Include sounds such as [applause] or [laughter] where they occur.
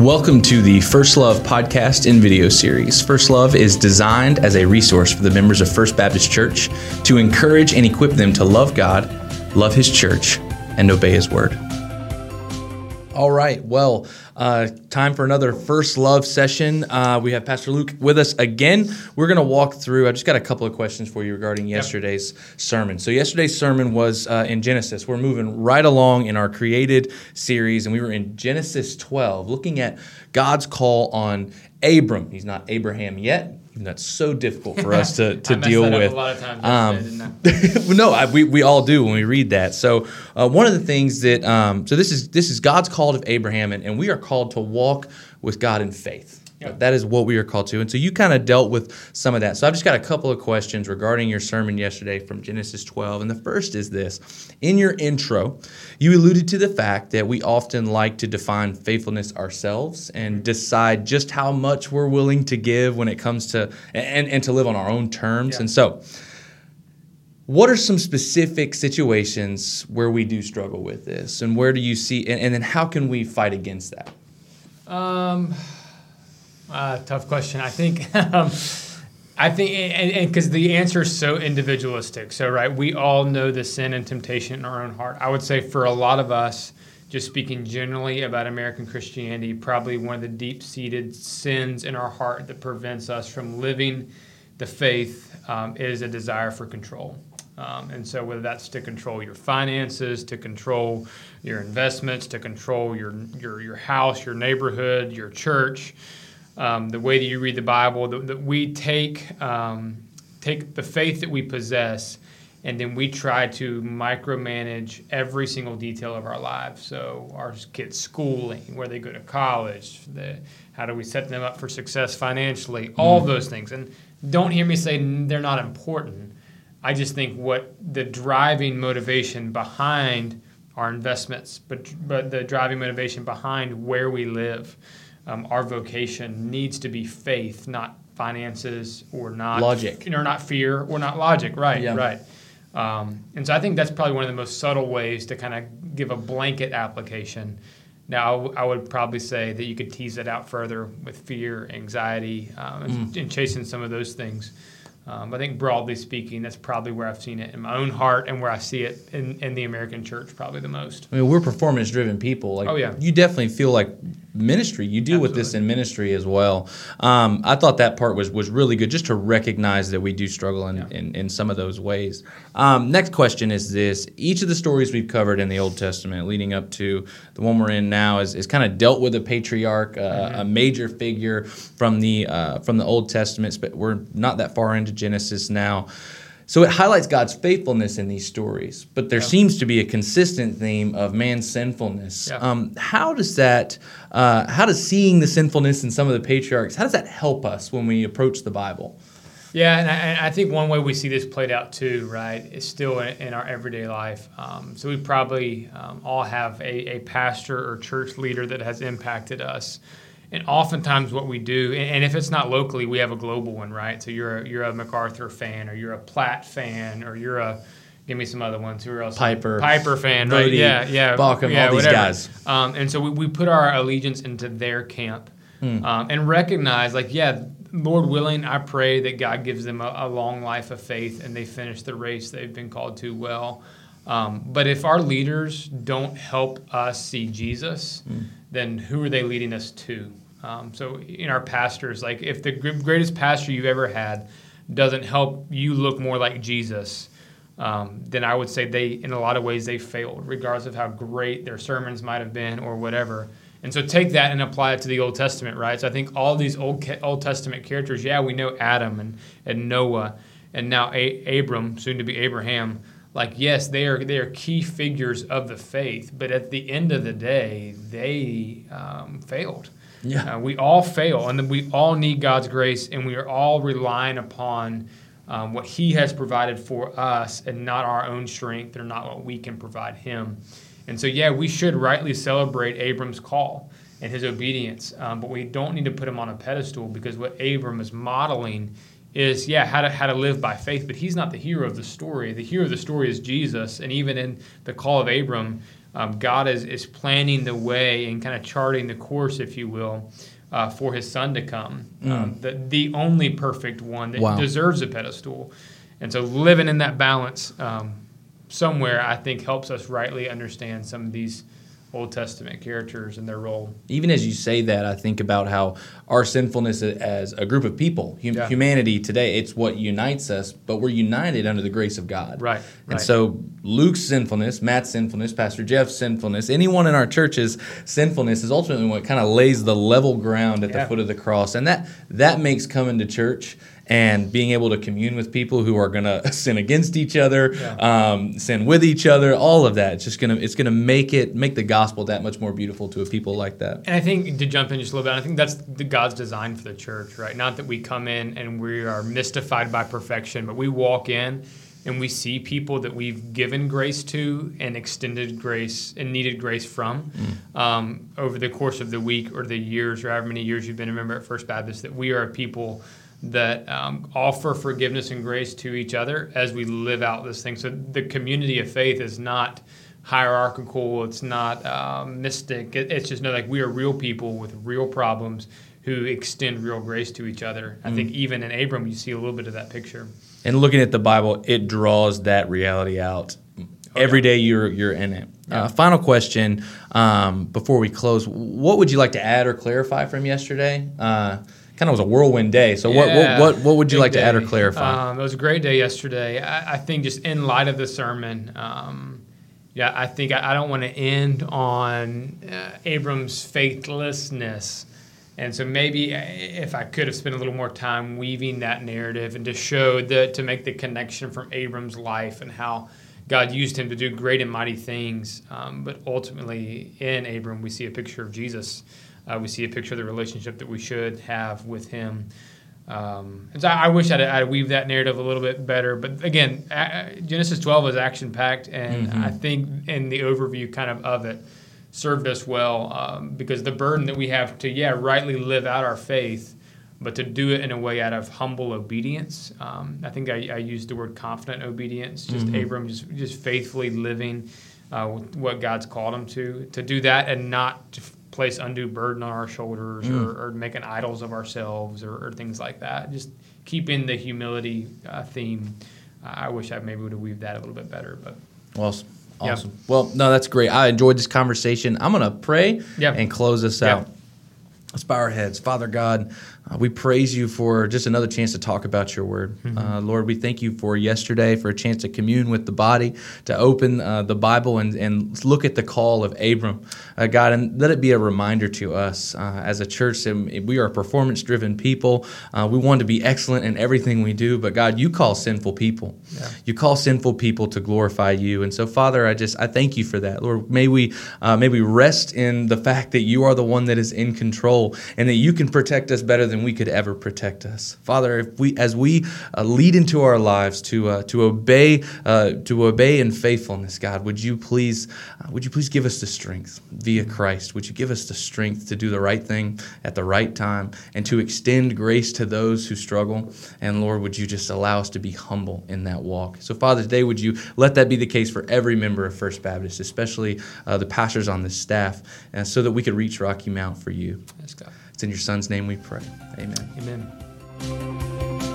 Welcome to the First Love podcast and video series. First Love is designed as a resource for the members of First Baptist Church to encourage and equip them to love God, love His church, and obey His word. All right. Well, uh, time for another First Love session. Uh, we have Pastor Luke with us again. We're going to walk through. I just got a couple of questions for you regarding yesterday's sermon. So, yesterday's sermon was uh, in Genesis. We're moving right along in our created series, and we were in Genesis 12, looking at God's call on Abram. He's not Abraham yet, that's so difficult for us to, [laughs] to deal with. a lot of times. Um, [laughs] no, I, we, we all do when we read that. So uh, one of the things that um, so this is this is God's call to Abraham, and, and we are called to walk with God in faith. Yep. That is what we are called to. And so you kind of dealt with some of that. So I've just got a couple of questions regarding your sermon yesterday from Genesis 12. And the first is this In your intro, you alluded to the fact that we often like to define faithfulness ourselves and decide just how much we're willing to give when it comes to, and, and to live on our own terms. Yeah. And so, what are some specific situations where we do struggle with this? And where do you see, and, and then how can we fight against that? Um, uh, tough question. I think. [laughs] Um, I think, and because the answer is so individualistic. So, right, we all know the sin and temptation in our own heart. I would say for a lot of us, just speaking generally about American Christianity, probably one of the deep seated sins in our heart that prevents us from living the faith um, is a desire for control. Um, and so, whether that's to control your finances, to control your investments, to control your, your, your house, your neighborhood, your church, um, the way that you read the Bible, that, we take um, take the faith that we possess, and then we try to micromanage every single detail of our lives. So our kids' schooling, where they go to college, the, how do we set them up for success financially, all mm. those things. And don't hear me say they're not important. I just think what the driving motivation behind our investments, but but the driving motivation behind where we live um, our vocation needs to be faith, not finances or not logic, or not fear or not logic. Right, yeah. right. Um, and so I think that's probably one of the most subtle ways to kind of give a blanket application. Now, I would probably say that you could tease it out further with fear, anxiety, um, and, mm. and chasing some of those things. Um, I think broadly speaking, that's probably where I've seen it in my own heart and where I see it in, in the American church probably the most. I mean, we're performance driven people. Like, oh, yeah. You definitely feel like ministry. You deal Absolutely. with this in ministry as well. Um, I thought that part was, was really good just to recognize that we do struggle in, yeah. in, in, some of those ways. Um, next question is this Each of the stories we've covered in the Old Testament leading up to the one we're in now is, is kind of dealt with a patriarch, uh, mm-hmm. a major figure from the, uh, from the Old Testament, but we're not that far into Genesis now. So it highlights God's faithfulness in these stories, but there yeah. seems to be a consistent theme of man's sinfulness. Yeah. Um, how does that, uh, how does seeing the sinfulness in some of the patriarchs, how does that help us when we approach the Bible? Yeah, and I, I think one way we see this played out too, right, is still in, in our everyday life. Um, so we probably um, all have a, a pastor or church leader that has impacted us and oftentimes what we do and if it's not locally we have a global one right? So you're a, you're a macarthur fan or you're a platt fan or you're a give me some other ones who are else? Piper. Piper fan right? Yeah yeah. Baucham, yeah, all these whatever. guys. Um, and so we, we put our allegiance into their camp hmm. um, and recognize like yeah lord willing i pray that god gives them a, a, long life of faith and they finish the race they've been called to well um, but if our leaders don't help us see jesus hmm. then who are they leading us to um, so in our pastors, like if the greatest pastor you've ever had doesn't help you look more like Jesus, um, then I would say they, in a lot of ways, they failed, regardless of how great their sermons might have been or whatever. And so take that and apply it to the Old Testament, right? So I think all these Old Old Testament characters, yeah, we know Adam and, and Noah, and now a- Abram, soon to be Abraham. Like yes, they are they are key figures of the faith, but at the end of the day, they um, failed. Yeah. Uh, we all fail, and we all need God's grace, and we are all relying upon um, what He has provided for us and not our own strength or not what we can provide Him. And so, yeah, we should rightly celebrate Abram's call and his obedience, um, but we don't need to put him on a pedestal because what Abram is modeling is yeah how to how to live by faith but he's not the hero of the story the hero of the story is jesus and even in the call of abram um, God is, is planning the way and kind of charting the course, if you will, uh, for his son to come. Mm. Um, the, the only perfect one that wow. deserves a pedestal. And so living in that balance um, somewhere, I think, helps us rightly understand some of these Old Testament characters and their role. Even as you say that, I think about how our sinfulness as a group of people, hum- yeah. humanity today, it's what unites us, but we're united under the grace of God. Right. And right. so Luke's sinfulness, Matt's sinfulness, Pastor Jeff's sinfulness, anyone in our church's sinfulness is ultimately what kind of lays the level ground at yeah. the foot of the cross. And that that makes coming to church and being able to commune with people who are going [laughs] to sin against each other, yeah. um, sin with each other, all of that. It's just gonna it's gonna make it make the gospel that much more beautiful to a people like that. And I think to jump in just a little bit, I think that's the God's design for the church, right? Not that we come in and we are mystified by perfection, but we walk in and we see people that we've given grace to and extended grace and needed grace from mm. um, over the course of the week or the years or however many years you've been a member at First Baptist. That we are a people that um, offer forgiveness and grace to each other as we live out this thing. So the community of faith is not hierarchical. It's not um, mystic. It, it's just know like we are real people with real problems who extend real grace to each other. I mm. think even in Abram, you see a little bit of that picture. And looking at the Bible, it draws that reality out. Oh, Every day you're you're in it. Yeah. Uh, final question um, before we close: What would you like to add or clarify from yesterday? Uh, kind of was a whirlwind day. So yeah, what, what what would you like day. to add or clarify? Um, it was a great day yesterday. I, I, think just in light of the sermon, um, yeah, I think I, I don't want to end on uh, Abram's faithlessness. And so maybe uh, if I could have spent a little more time weaving that narrative and to show that to make the connection from Abram's life and how God used him to do great and mighty things. Um, but ultimately, in Abram, we see a picture of Jesus. Uh, we see a picture of the relationship that we should have with Him. Um, and so I, I wish I'd, I'd weave that narrative a little bit better. But again, Genesis 12 is action packed, and mm-hmm. I think in the overview kind of of it served us well um, because the burden that we have to yeah rightly live out our faith, but to do it in a way out of humble obedience. Um, I think I, I, used the word confident obedience. Just mm-hmm. Abram just just faithfully living uh, what God's called him to to do that and not place undue burden on our shoulders mm. or, or, making idols of ourselves or, or, things like that. Just keeping the humility uh, theme. I wish I maybe would have weaved that a little bit better, but awesome. Awesome. Yeah. Well, no, that's great. I enjoyed this conversation. I'm going to pray yeah. and close this out. Let's bow our heads. Father God, uh, we praise you for just another chance to talk about your word. Mm-hmm. Uh, Lord, we thank you for yesterday, for a chance to commune with the body, to open uh, the Bible and, and look at the call of Abram. Uh, God, and let it be a reminder to us uh, as a church that we are performance driven people. Uh, we want to be excellent in everything we do, but God, you call sinful people. Yeah. You call sinful people to glorify you. And so, Father, I just I thank you for that. Lord, may we, may we rest in the fact that you are the one that is in control and that you can protect us better than we could ever protect us. Father, if we, as we uh, lead into our lives to, uh, to, obey, uh, to obey in faithfulness, God, would you, please, uh, would you please give us the strength via Christ? Would you give us the strength to do the right thing at the right time and to extend grace to those who struggle? And Lord, would you just allow us to be humble in that walk? So, Father, today, would you let that be the case for every member of First Baptist, especially uh, the pastors on the staff, so that we could reach Rocky Mount for you. Yes, God. It's in your son's name we pray. Amen. Amen.